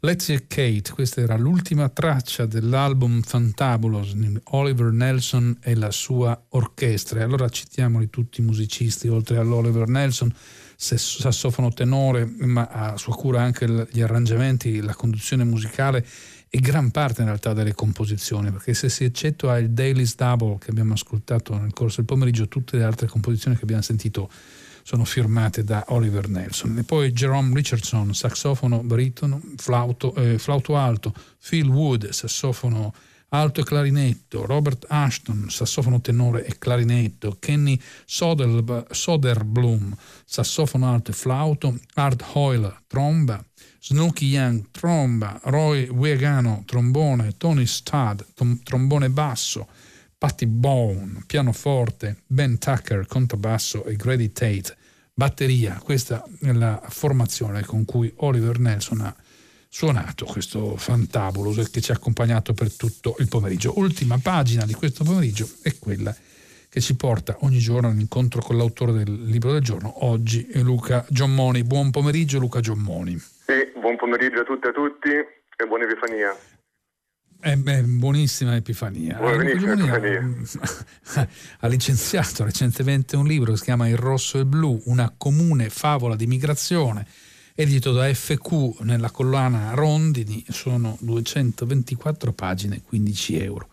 Let's Kate, questa era l'ultima traccia dell'album Fantabulous di Oliver Nelson e la sua orchestra. E allora citiamoli tutti i musicisti, oltre all'Oliver Nelson, sassofono tenore, ma a sua cura anche gli arrangiamenti, la conduzione musicale e gran parte in realtà delle composizioni, perché se si eccettua il Daily's Double che abbiamo ascoltato nel corso del pomeriggio, tutte le altre composizioni che abbiamo sentito sono firmate da Oliver Nelson. E poi Jerome Richardson, sassofono baritono, flauto, eh, flauto alto, Phil Wood, sassofono alto e clarinetto, Robert Ashton, sassofono tenore e clarinetto, Kenny Soder, Soderblom, sassofono alto e flauto, Art Hoyle, tromba, Snooky Young, tromba, Roy Wiegano, trombone, Tony Studd, trombone basso, Patty Bone, pianoforte, Ben Tucker, contrabbasso e Grady Tate, batteria. Questa è la formazione con cui Oliver Nelson ha suonato questo fantabuloso che ci ha accompagnato per tutto il pomeriggio. Ultima pagina di questo pomeriggio è quella che ci porta ogni giorno all'incontro con l'autore del libro del giorno. Oggi è Luca Giommoni. Buon pomeriggio Luca Giommoni. Sì, buon pomeriggio a tutte e a tutti e buona Epifania. Eh beh, buonissima Epifania. Buonissima Epifania. ha licenziato recentemente un libro che si chiama Il rosso e il blu, una comune favola di migrazione, edito da FQ nella collana Rondini, sono 224 pagine, 15 euro.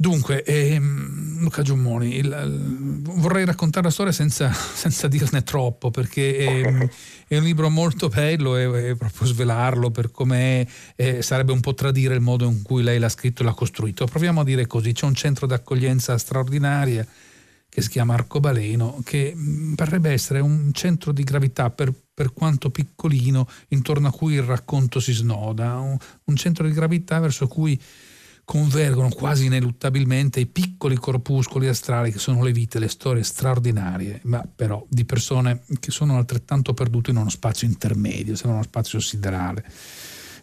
Dunque, ehm, Luca Giummoni, il, il, vorrei raccontare la storia senza, senza dirne troppo, perché è, è, un libro molto bello e, proprio svelarlo per come sarebbe un po' tradire il modo in cui lei l'ha scritto e l'ha costruito. Proviamo a dire così, c'è un centro d'accoglienza straordinaria che si chiama Arcobaleno, che parrebbe essere un centro di gravità per, per quanto piccolino, intorno a cui il racconto si snoda, un, un centro di gravità verso cui convergono quasi ineluttabilmente i piccoli corpuscoli astrali che sono le vite, le storie straordinarie, ma però di persone che sono altrettanto perdute in uno spazio intermedio, se non uno spazio siderale.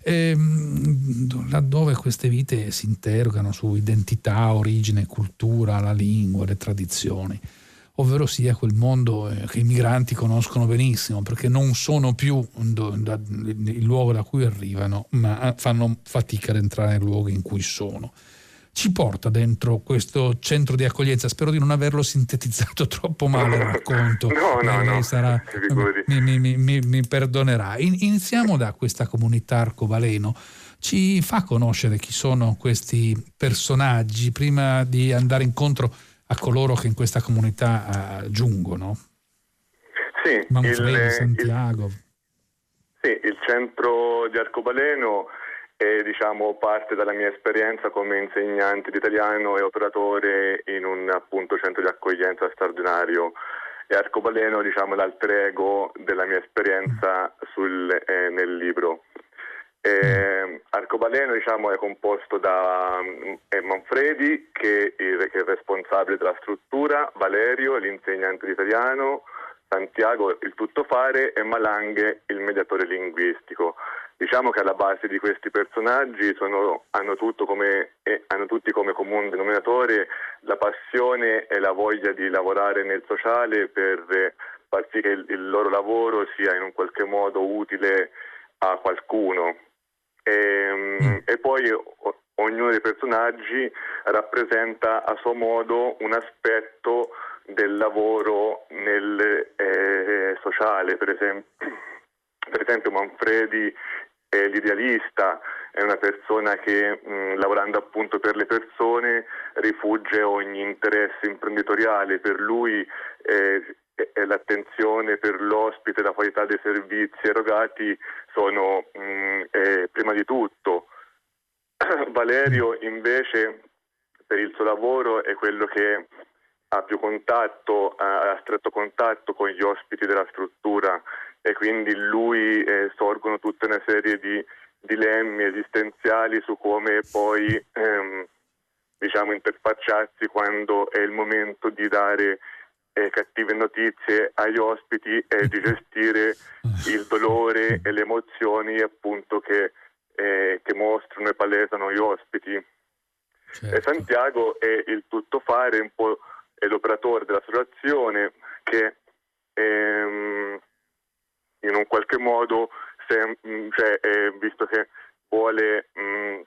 E, ehm, laddove queste vite si interrogano su identità, origine, cultura, la lingua, le tradizioni ovvero sia quel mondo eh, che i migranti conoscono benissimo, perché non sono più il luogo da cui arrivano, ma fanno fatica ad entrare nel luogo in cui sono. Ci porta dentro questo centro di accoglienza, spero di non averlo sintetizzato troppo male il racconto. No, no, no. Sarà, mi, mi, mi, mi, perdonerà. iniziamo da questa comunità arcobaleno ci fa conoscere chi sono questi personaggi prima di andare incontro a coloro che in questa comunità uh, giungono. Sì, Manfredi, il, Santiago. Il, sì, il centro di Arcobaleno è diciamo, parte dalla mia esperienza come insegnante di italiano e operatore in un appunto, centro di accoglienza straordinario. E Arcobaleno diciamo, è l'alter ego della mia esperienza sul, eh, nel libro. Eh, Arcobaleno diciamo, è composto da eh, Manfredi, che è, il, che è, il, responsabile della struttura, Valerio, l'insegnante di italiano, Santiago, il tuttofare e Malanghe, il mediatore linguistico. Diciamo che alla base di questi personaggi sono, hanno, come, eh, hanno, tutti come comune denominatore la passione e la voglia di lavorare nel sociale per far sì che il, il loro lavoro sia in un qualche modo utile a qualcuno e, ehm, mm. e poi o, ognuno dei personaggi rappresenta a suo modo un aspetto del lavoro nel eh, sociale, per esempio, per esempio Manfredi è l'idealista, è una persona che mh, mm, lavorando appunto per le persone rifugge ogni interesse imprenditoriale, per lui eh, l'attenzione per l'ospite, la qualità dei servizi erogati sono mh, mm, eh, prima di tutto. Valerio invece per il suo lavoro è quello che ha più contatto, ha stretto contatto con gli ospiti della struttura e quindi in lui eh, sorgono tutta una serie di dilemmi esistenziali su come poi ehm, diciamo interfacciarsi quando è il momento di dare eh, cattive notizie agli ospiti e di gestire il dolore e le emozioni appunto che, eh, che mostrano e palesano gli ospiti. Certo. E Santiago è il tuttofare, un po' è l'operatore della situazione che ehm, in un qualche modo se, mm, cioè, eh, visto che vuole mh, mm,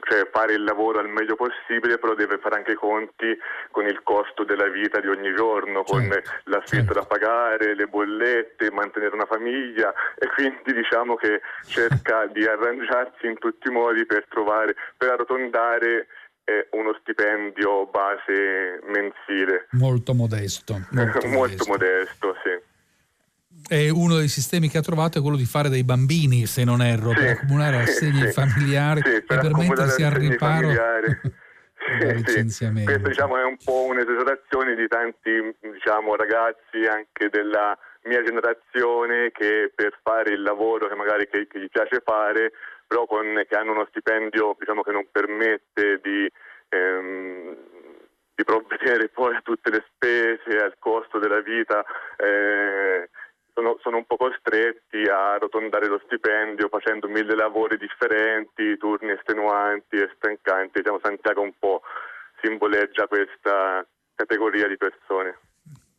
cioè fare il lavoro al meglio possibile, però deve fare anche i conti con il costo della vita di ogni giorno, con certo, l'affitto certo. da pagare, le bollette, mantenere una famiglia e quindi diciamo che cerca di arrangiarsi in tutti i modi per trovare, per arrotondare eh, uno stipendio base mensile. Molto modesto. Molto, molto modesto. modesto, sì. E uno dei sistemi che ha trovato è quello di fare dei bambini, se non erro, sì, per accumulare assegni sì, familiari sì, per e per mettersi al riparo. Sì, Questo diciamo, è un po' un'esagerazione di tanti diciamo, ragazzi anche della mia generazione che per fare il lavoro che magari che, che gli piace fare, però con, che hanno uno stipendio diciamo, che non permette di, ehm, di provvedere poi a tutte le spese, al costo della vita. Eh, sono, sono, un po' costretti a arrotondare lo stipendio facendo mille lavori differenti, turni estenuanti e stancanti. Diciamo, Santiago un po' simboleggia questa categoria di persone.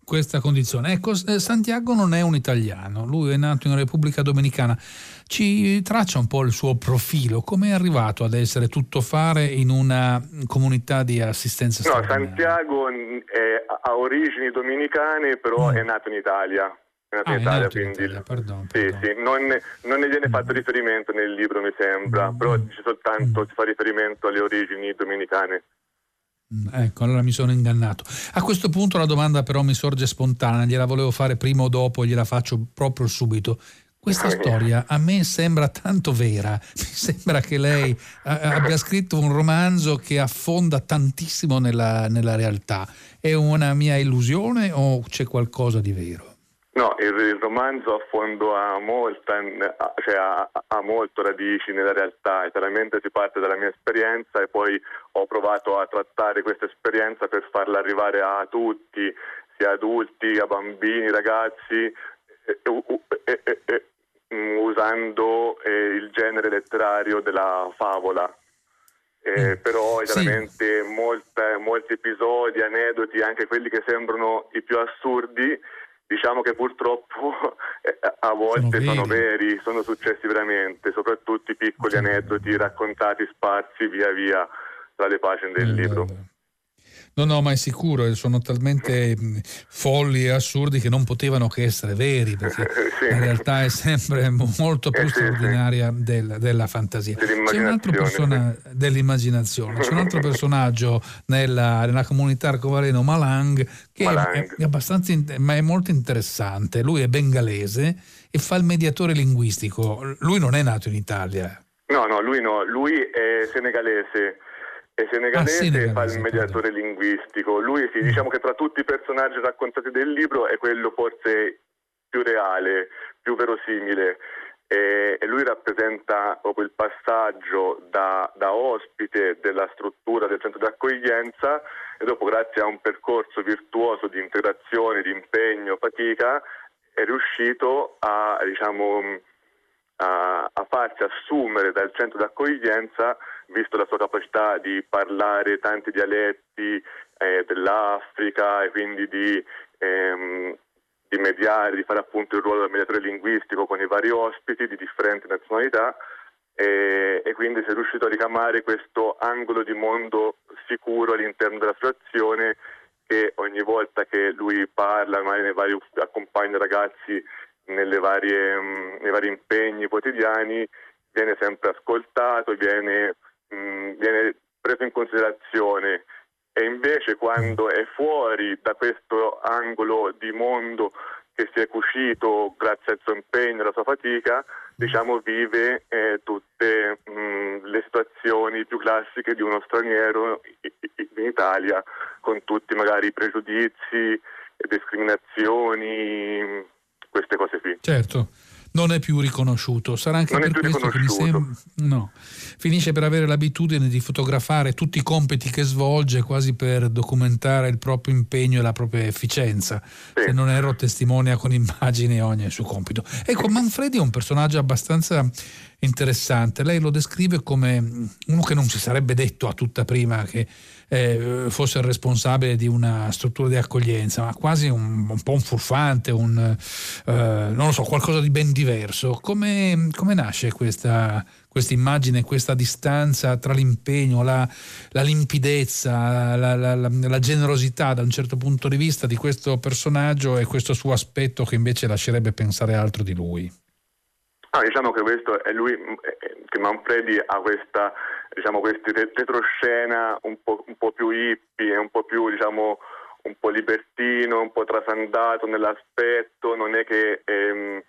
Questa condizione. Ecco, eh, Santiago non è un italiano, lui è nato in Repubblica Dominicana. Ci traccia un po' il suo profilo, come è arrivato ad essere tuttofare in una comunità di assistenza No, Santiago è, ha origini dominicane, però mm. è nato in Italia in Italia, quindi Italia, pardon, sì, pardon. Sì, non, non, ne viene fatto mm. riferimento nel libro, mi sembra, mm. però c'è soltanto mm. si fa riferimento alle origini dominicane. Mm, ecco, allora mi sono ingannato. A questo punto la domanda però mi sorge spontanea, gliela volevo fare prima o dopo, gliela faccio proprio subito. Questa storia a me sembra tanto vera, mi sembra che lei abbia scritto un romanzo che affonda tantissimo nella, nella realtà. È una mia illusione o c'è qualcosa di vero? No, il, romanzo a fondo ha, molta, cioè ha, ha molto radici nella realtà, chiaramente si parte dalla mia esperienza e poi ho provato a trattare questa esperienza per farla arrivare a tutti, sia adulti, a bambini, ragazzi, e, e, e, mm, usando eh, il genere letterario della favola. Eh, mm. però sì. molte, molti episodi, aneddoti, anche quelli che sembrano i più assurdi, diciamo che purtroppo eh, a volte sono veri. sono veri. sono successi veramente, soprattutto i piccoli aneddoti raccontati sparsi via via tra le pagine del eh, libro. No, no, ma è sicuro, sono talmente folli e assurdi che non potevano che essere veri, perché sì. la realtà è sempre molto più eh, straordinaria sì, sì. Del, della fantasia. C'è un altro personaggio dell'immaginazione, c'è un altro personaggio nella, nella comunità arcobaleno Malang che Malang. È, abbastanza, ma è molto interessante. Lui è bengalese e fa il mediatore linguistico. Lui non è nato in Italia. No, no, lui no, lui è senegalese è senegalese, ah, senegalese fa il mediatore pardon. linguistico. Lui sì, mm. diciamo che tra tutti i personaggi raccontati del libro è quello forse più reale, più verosimile. E, e lui rappresenta proprio il passaggio da, da, ospite della struttura del centro di accoglienza e dopo grazie a un percorso virtuoso di integrazione, di impegno, fatica, è riuscito a, diciamo, a, a farsi assumere dal centro di accoglienza visto la sua capacità di parlare tanti dialetti eh, dell'Africa e quindi di, ehm, di, mediare, di fare appunto il ruolo del mediatore linguistico con i vari ospiti di differenti nazionalità e, e quindi si è riuscito a ricamare questo angolo di mondo sicuro all'interno della situazione che ogni volta che lui parla, magari vari, accompagna i ragazzi varie, nei vari impegni quotidiani, viene sempre ascoltato, viene mh, viene preso in considerazione e invece quando è fuori da questo angolo di mondo che si è cucito grazie al suo impegno e alla sua fatica, diciamo vive eh, tutte mh, le situazioni più classiche di uno straniero in Italia, con tutti magari i pregiudizi, discriminazioni, queste cose qui. Certo non è più riconosciuto. Sarà anche non per questo che mi sembra. No. Finisce per avere l'abitudine di fotografare tutti i compiti che svolge quasi per documentare il proprio impegno e la propria efficienza. Sì. Se non erro, testimonia con immagini ogni suo compito. Ecco, Manfredi è un personaggio abbastanza interessante. Lei lo descrive come uno che non si sarebbe detto a tutta prima che eh, fosse il responsabile di una struttura di accoglienza, ma quasi un, un po' un furfante, un, eh, non lo so, qualcosa di ben diverso diverso. Come, come nasce questa, immagine, questa distanza tra l'impegno, la, la limpidezza, la, la, la, generosità da un certo punto di vista di questo personaggio e questo suo aspetto che invece lascerebbe pensare altro di lui? Ah, diciamo che questo è lui, che Manfredi ha questa, diciamo, questa retroscena un po', un po' più hippie, un po' più, diciamo, un po' libertino, un po' trasandato nell'aspetto, non è che ehm,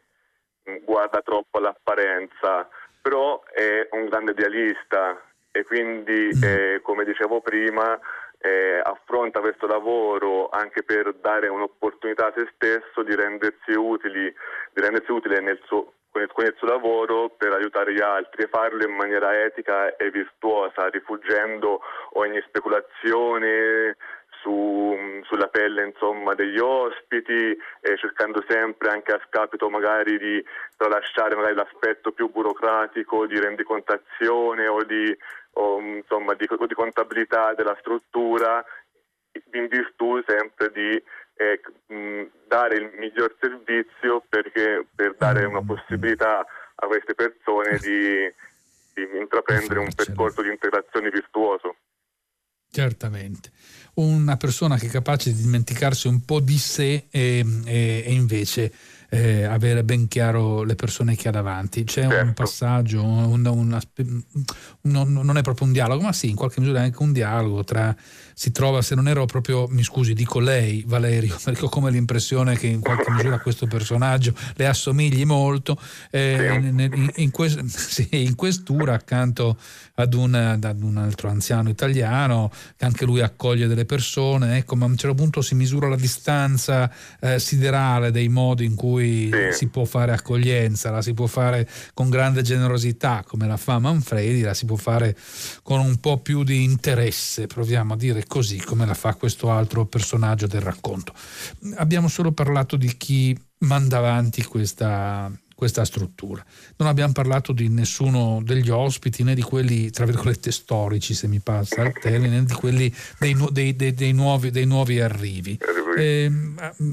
guarda troppo all'apparenza, però è un grande idealista e quindi, mm. eh, come dicevo prima, eh, affronta questo lavoro anche per dare un'opportunità a se stesso di rendersi, utili, di rendersi utile nel suo, con, il, con il suo lavoro per aiutare gli altri e farlo in maniera etica e virtuosa, rifuggendo ogni speculazione su, sulla pelle insomma, degli ospiti, eh, cercando sempre anche a scapito magari di tralasciare magari l'aspetto più burocratico di rendicontazione o di, o, insomma, di, di contabilità della struttura in virtù sempre di eh, dare il miglior servizio perché, per dare una possibilità a queste persone di, di intraprendere un percorso di integrazione virtuoso. Certamente una persona che è capace di dimenticarsi un po' di sé e, e, e invece eh, avere ben chiaro le persone che ha davanti. C'è certo. un passaggio, un, un, un, non è proprio un dialogo, ma sì, in qualche misura è anche un dialogo tra si trova, se non ero proprio, mi scusi, dico lei Valerio, perché ho come l'impressione che in qualche misura questo personaggio le assomigli molto, eh, in, in, quest, sì, in, questura accanto ad, una, ad, un altro anziano italiano che anche lui accoglie delle persone, ecco, ma a un certo punto si misura la distanza eh, siderale dei modi in cui sì. si può fare accoglienza, la si può fare con grande generosità come la fa Manfredi, la si può fare con un po' più di interesse, proviamo a dire così come la fa questo altro personaggio del racconto. Abbiamo solo parlato di chi manda avanti questa, questa struttura. Non abbiamo parlato di nessuno degli ospiti né di quelli, tra virgolette, storici, se mi passa il termine, né di quelli dei, dei, dei, dei nuovi, nuovi, arrivi. Eh,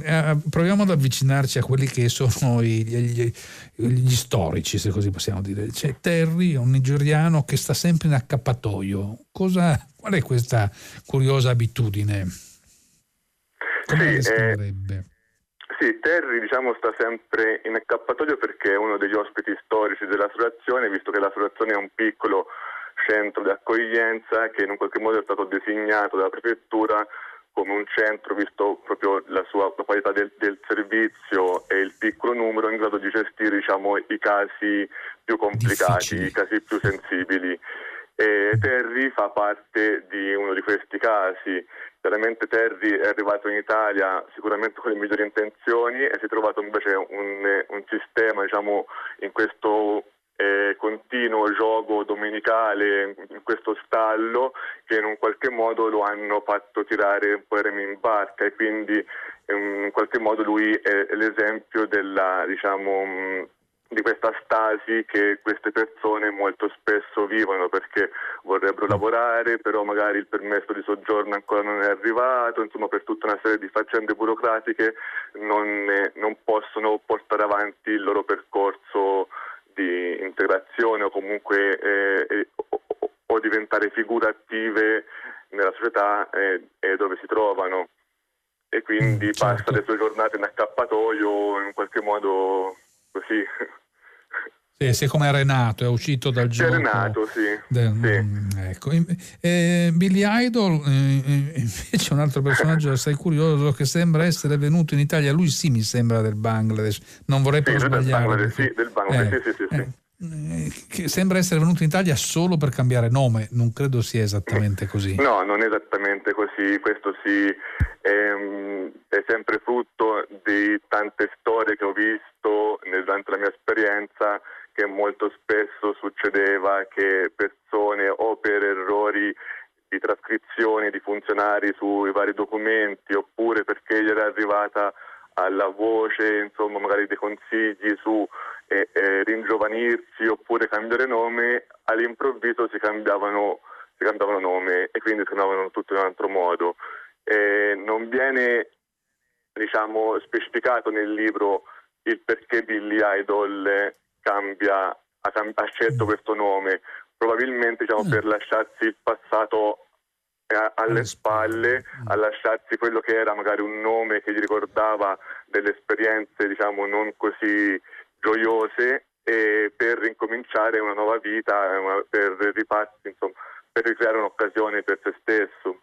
eh, proviamo ad avvicinarci a quelli che sono gli, gli, gli storici, se così possiamo dire. C'è Terry, un nigeriano che sta sempre in accappatoio. Cosa, qual è questa curiosa abitudine? Come sì, la descriverebbe? Eh sì, Terry diciamo, sta sempre in accappatoio perché è uno degli ospiti storici dell'associazione, visto che l'associazione è un piccolo centro di accoglienza che in un qualche modo è stato designato dalla prefettura come un centro, visto proprio la sua la qualità del, del, servizio e il piccolo numero, in grado di gestire diciamo, i casi più complicati, Difficili. i casi più sensibili. E Terry fa parte di uno di questi casi. Chiaramente Terry è arrivato in Italia sicuramente con le migliori intenzioni e si è trovato invece un, un sistema diciamo, in questo eh, continuo gioco domenicale, in questo stallo che in un qualche modo lo hanno fatto tirare un po' i remi in barca e quindi in qualche modo lui è l'esempio della diciamo, di questa stasi che queste persone molto spesso vivono perché vorrebbero lavorare, però magari il permesso di soggiorno ancora non è arrivato, insomma per tutta una serie di faccende burocratiche non, non possono portare avanti il loro percorso di integrazione o comunque eh, o, o, diventare figure attive nella società eh, dove si trovano e quindi mm, certo. passa le sue giornate in accappatoio in qualche modo così sì, sì, come Renato, è uscito dal gioco. Renato, sì. Del, sì. Ecco. Eh, Billy Idol eh, invece è un altro personaggio assai curioso che sembra essere venuto in Italia, lui sì mi sembra del Bangladesh, non vorrei sì, sbagliare. Del Bangladesh, sì, del Bangladesh, eh, sì, sì, sì. Eh, che sembra essere venuto in Italia solo per cambiare nome, non credo sia esattamente così. No, non è esattamente così, questo sì è, ehm, è sempre frutto di tante storie che ho visto durante la mia esperienza che molto spesso succedeva che persone o per errori di trascrizione di funzionari sui vari documenti oppure perché gli era arrivata alla voce insomma magari dei consigli su eh, eh, ringiovanirsi oppure cambiare nome all'improvviso si cambiavano, si cambiavano nome e quindi si chiamavano tutti in un altro modo. Eh, non viene diciamo specificato nel libro il perché Billy Idol cambia, ha, ha scelto mm. questo nome, probabilmente diciamo, mm. per lasciarsi il passato eh, alle spalle, a lasciarsi quello che era magari un nome che gli ricordava delle esperienze diciamo, non così gioiose e per ricominciare una nuova vita, una, per riparti, insomma, per ricreare un'occasione per se stesso.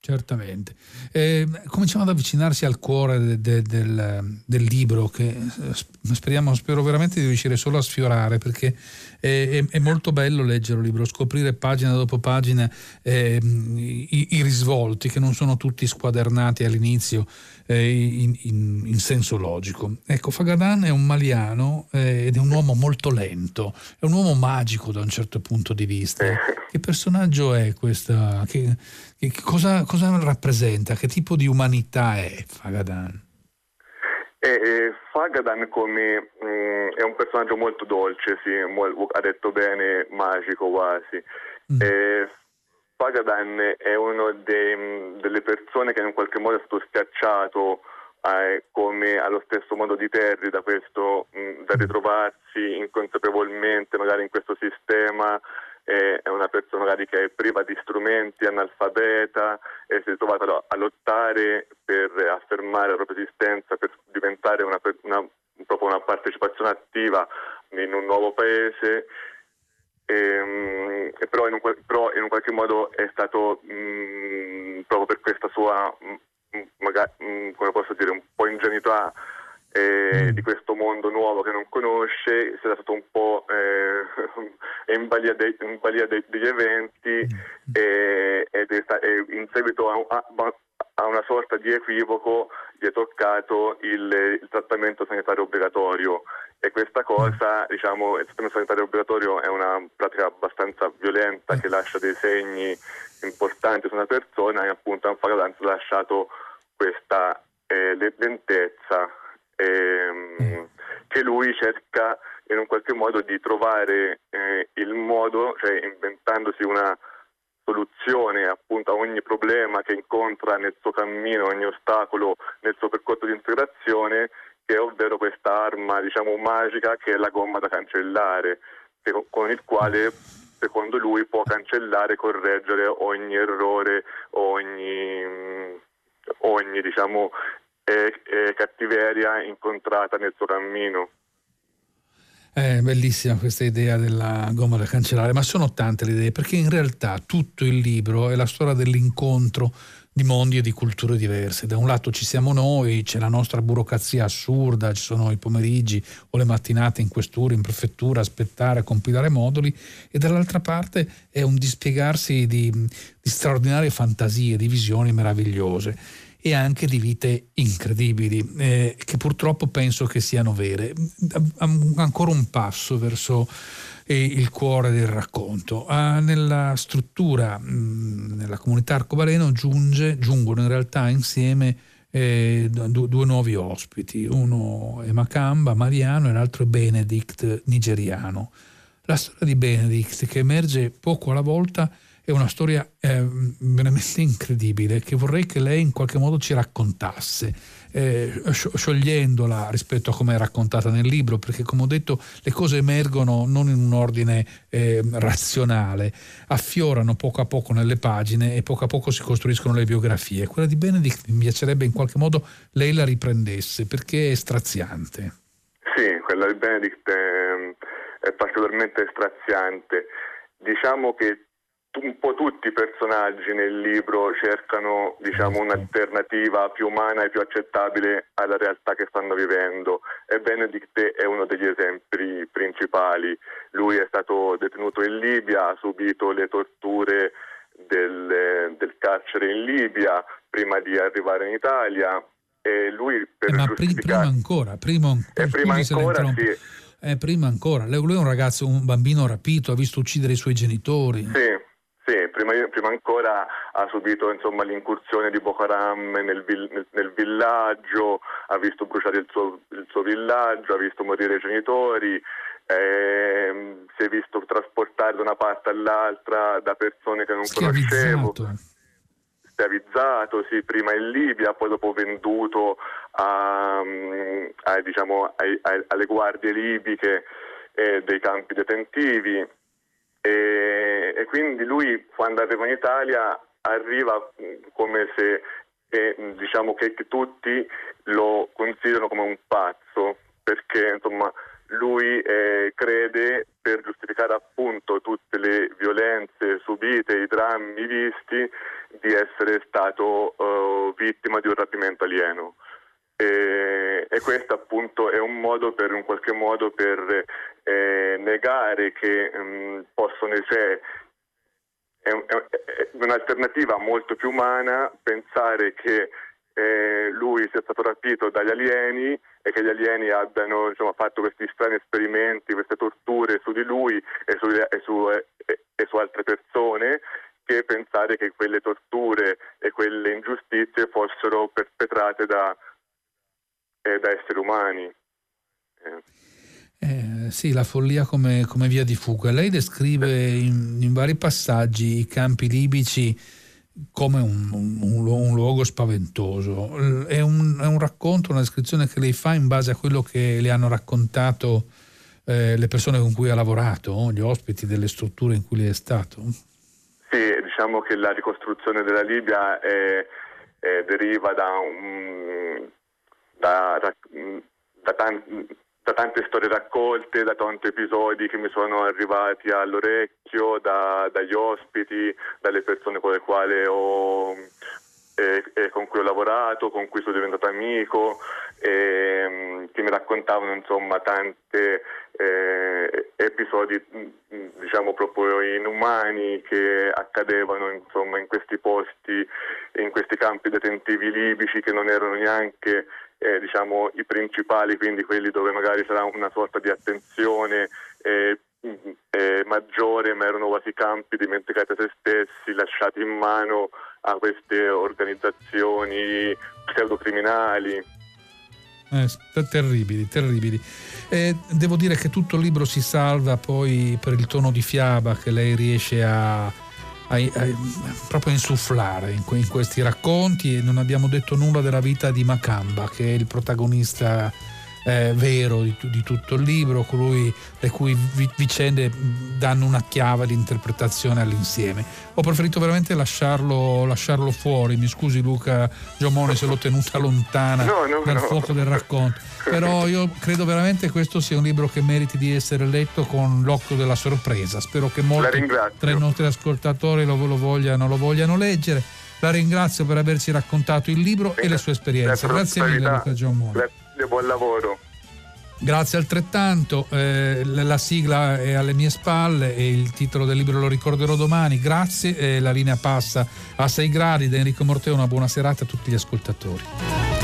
Certamente. Eh, cominciamo ad avvicinarsi al cuore de, de, del, del, libro che eh, speriamo, spero veramente di riuscire solo a sfiorare perché è, è, molto bello leggere il libro, scoprire pagina dopo pagina eh, i, i, risvolti che non sono tutti squadernati all'inizio eh, in, in, in, senso logico. Ecco, Fagadan è un maliano eh, ed è un uomo molto lento, è un uomo magico da un certo punto di vista. Che personaggio è questa? Che, che cosa, cosa, rappresenta? Che tipo di umanità è Fagadan? Eh, eh, Fagadan come, mh, mm, è un personaggio molto dolce, sì, ha detto bene, magico quasi. Mm. Eh, Fagadan è una delle persone che in qualche modo è stato schiacciato eh, come allo stesso modo di Terry da questo, mh, da mm. ritrovarsi inconsapevolmente magari in questo sistema è una persona magari che è priva di strumenti, analfabeta e si è trovata a lottare per affermare la propria esistenza, per diventare una, una, proprio una partecipazione attiva in un nuovo paese. E, ehm, e però, in un, però, in un, qualche modo è stato mh, mm, proprio per questa sua, mh, magari, mh, come posso dire, un po' ingenuità eh, mm. di questo mondo nuovo che non conosce, si è stato un po' eh, in balia, dei, in balia dei, degli eventi mm. e, ed è, e in seguito a, a, a, una sorta di equivoco gli è toccato il, il trattamento sanitario obbligatorio e questa cosa, mm. diciamo, il trattamento sanitario obbligatorio è una pratica abbastanza violenta che lascia dei segni importanti su una persona e appunto a Fagadanza ha lasciato questa eh, lentezza ehm, che lui cerca in un qualche modo di trovare eh, il modo, cioè inventandosi una soluzione appunto a ogni problema che incontra nel suo cammino, ogni ostacolo nel suo percorso di integrazione, che è ovvero questa arma diciamo magica che è la gomma da cancellare, che, con il quale secondo lui può cancellare, correggere ogni errore, ogni, ogni diciamo, e, e cattiveria incontrata nel suo cammino. È bellissima questa idea della gomma da cancellare, ma sono tante le idee, perché in realtà tutto il libro è la storia dell'incontro di mondi e di culture diverse. Da un lato ci siamo noi, c'è la nostra burocrazia assurda, ci sono i pomeriggi o le mattinate in questura, in prefettura, aspettare, compilare moduli, e dall'altra parte è un dispiegarsi di, di straordinarie fantasie, di visioni meravigliose e anche di vite incredibili, eh, che purtroppo penso che siano vere. Ancora un passo verso eh, il cuore del racconto. Ah, nella struttura, mh, mm, nella comunità arcobaleno, giunge, giungono in realtà insieme eh, due, due nuovi ospiti, uno è Macamba, Mariano e l'altro è Benedict, nigeriano. La storia di Benedict che emerge poco alla volta è una storia eh, veramente incredibile che vorrei che lei in qualche modo ci raccontasse, eh, sciogliendola rispetto a come è raccontata nel libro, perché come ho detto le cose emergono non in un ordine eh, razionale, affiorano poco a poco nelle pagine e poco a poco si costruiscono le biografie. Quella di Benedict mi piacerebbe in qualche modo lei la riprendesse perché è straziante. Sì, quella di Benedict è, è particolarmente straziante. Diciamo che un po' tutti i personaggi nel libro cercano diciamo, un'alternativa più umana e più accettabile alla realtà che stanno vivendo e Benedict è uno degli esempi principali. Lui è stato detenuto in Libia, ha subito le torture del, del carcere in Libia prima di arrivare in Italia e lui per eh, ma prima ancora, prima, eh, prima ancora sì. Eh, prima ancora, lui è un ragazzo, un bambino rapito, ha visto uccidere i suoi genitori. Sì, sì, prima, prima, ancora ha subito insomma, l'incursione di Boko Haram nel, nel, nel, villaggio, ha visto bruciare il suo, il suo, villaggio, ha visto morire i genitori, eh, si è visto trasportare da una parte all'altra da persone che non conoscevo. schiavizzatosi prima in Libia, poi dopo venduto a, a, diciamo, ai, ai, alle guardie libiche eh, dei campi detentivi. E, e, quindi lui quando arriva in Italia arriva come se eh, diciamo che, tutti lo considerano come un pazzo perché insomma lui eh, crede per giustificare appunto tutte le violenze subite, i drammi visti, di essere stato uh, vittima di un rapimento alieno. E, e, questo appunto è un modo per in qualche modo per eh, negare che mh, mm, possono cioè, è, è, un'alternativa molto più umana pensare che eh, lui sia stato rapito dagli alieni e che gli alieni abbiano insomma, fatto questi strani esperimenti, queste torture su di lui e su, e su, e, e su altre persone che pensare che quelle torture e quelle ingiustizie fossero perpetrate da, eh, da esseri umani. Eh. Eh, sì, la follia come, come, via di fuga. Lei descrive in, in vari passaggi i campi libici come un, un, un, luogo spaventoso. È un, è un, racconto, una descrizione che lei fa in base a quello che le hanno raccontato eh, le persone con cui ha lavorato, gli ospiti delle strutture in cui lei è stato? Sì, diciamo che la ricostruzione della Libia è, è, deriva da, da, da, da tanti da tante storie raccolte, da tanti episodi che mi sono arrivati all'orecchio, da, dagli ospiti, dalle persone con le quali ho, eh, eh, con cui ho lavorato, con cui sono diventato amico, eh, che mi raccontavano insomma tanti eh, episodi diciamo proprio inumani che accadevano insomma in questi posti, in questi campi detentivi libici che non erano neanche eh, diciamo, i principali, quindi quelli dove magari sarà una sorta di attenzione eh, eh, maggiore, ma erano quasi campi dimenticati a se stessi, lasciati in mano a queste organizzazioni pseudocriminali. Eh, terribili, terribili. Eh, devo dire che tutto il libro si salva poi per il tono di fiaba che lei riesce a, a, a, proprio insufflare in, in, questi racconti e non abbiamo detto nulla della vita di Macamba che è il protagonista eh, vero di, di, tutto il libro, colui le cui vicende danno una chiave di interpretazione all'insieme. Ho preferito veramente lasciarlo, lasciarlo fuori, mi scusi Luca Giomone se l'ho tenuta lontana no, no, dal no. fuoco del racconto, però io credo veramente che questo sia un libro che meriti di essere letto con l'occhio della sorpresa, spero che molti tra i nostri ascoltatori lo, lo, vogliano, lo vogliano leggere. La ringrazio per averci raccontato il libro e le sue esperienze. Grazie mille Luca Giammone buon lavoro. Grazie altrettanto, eh, la sigla è alle mie spalle e il titolo del libro lo ricorderò domani. Grazie, eh, la linea passa a 6 gradi da Enrico Morteo, una buona serata a tutti gli ascoltatori.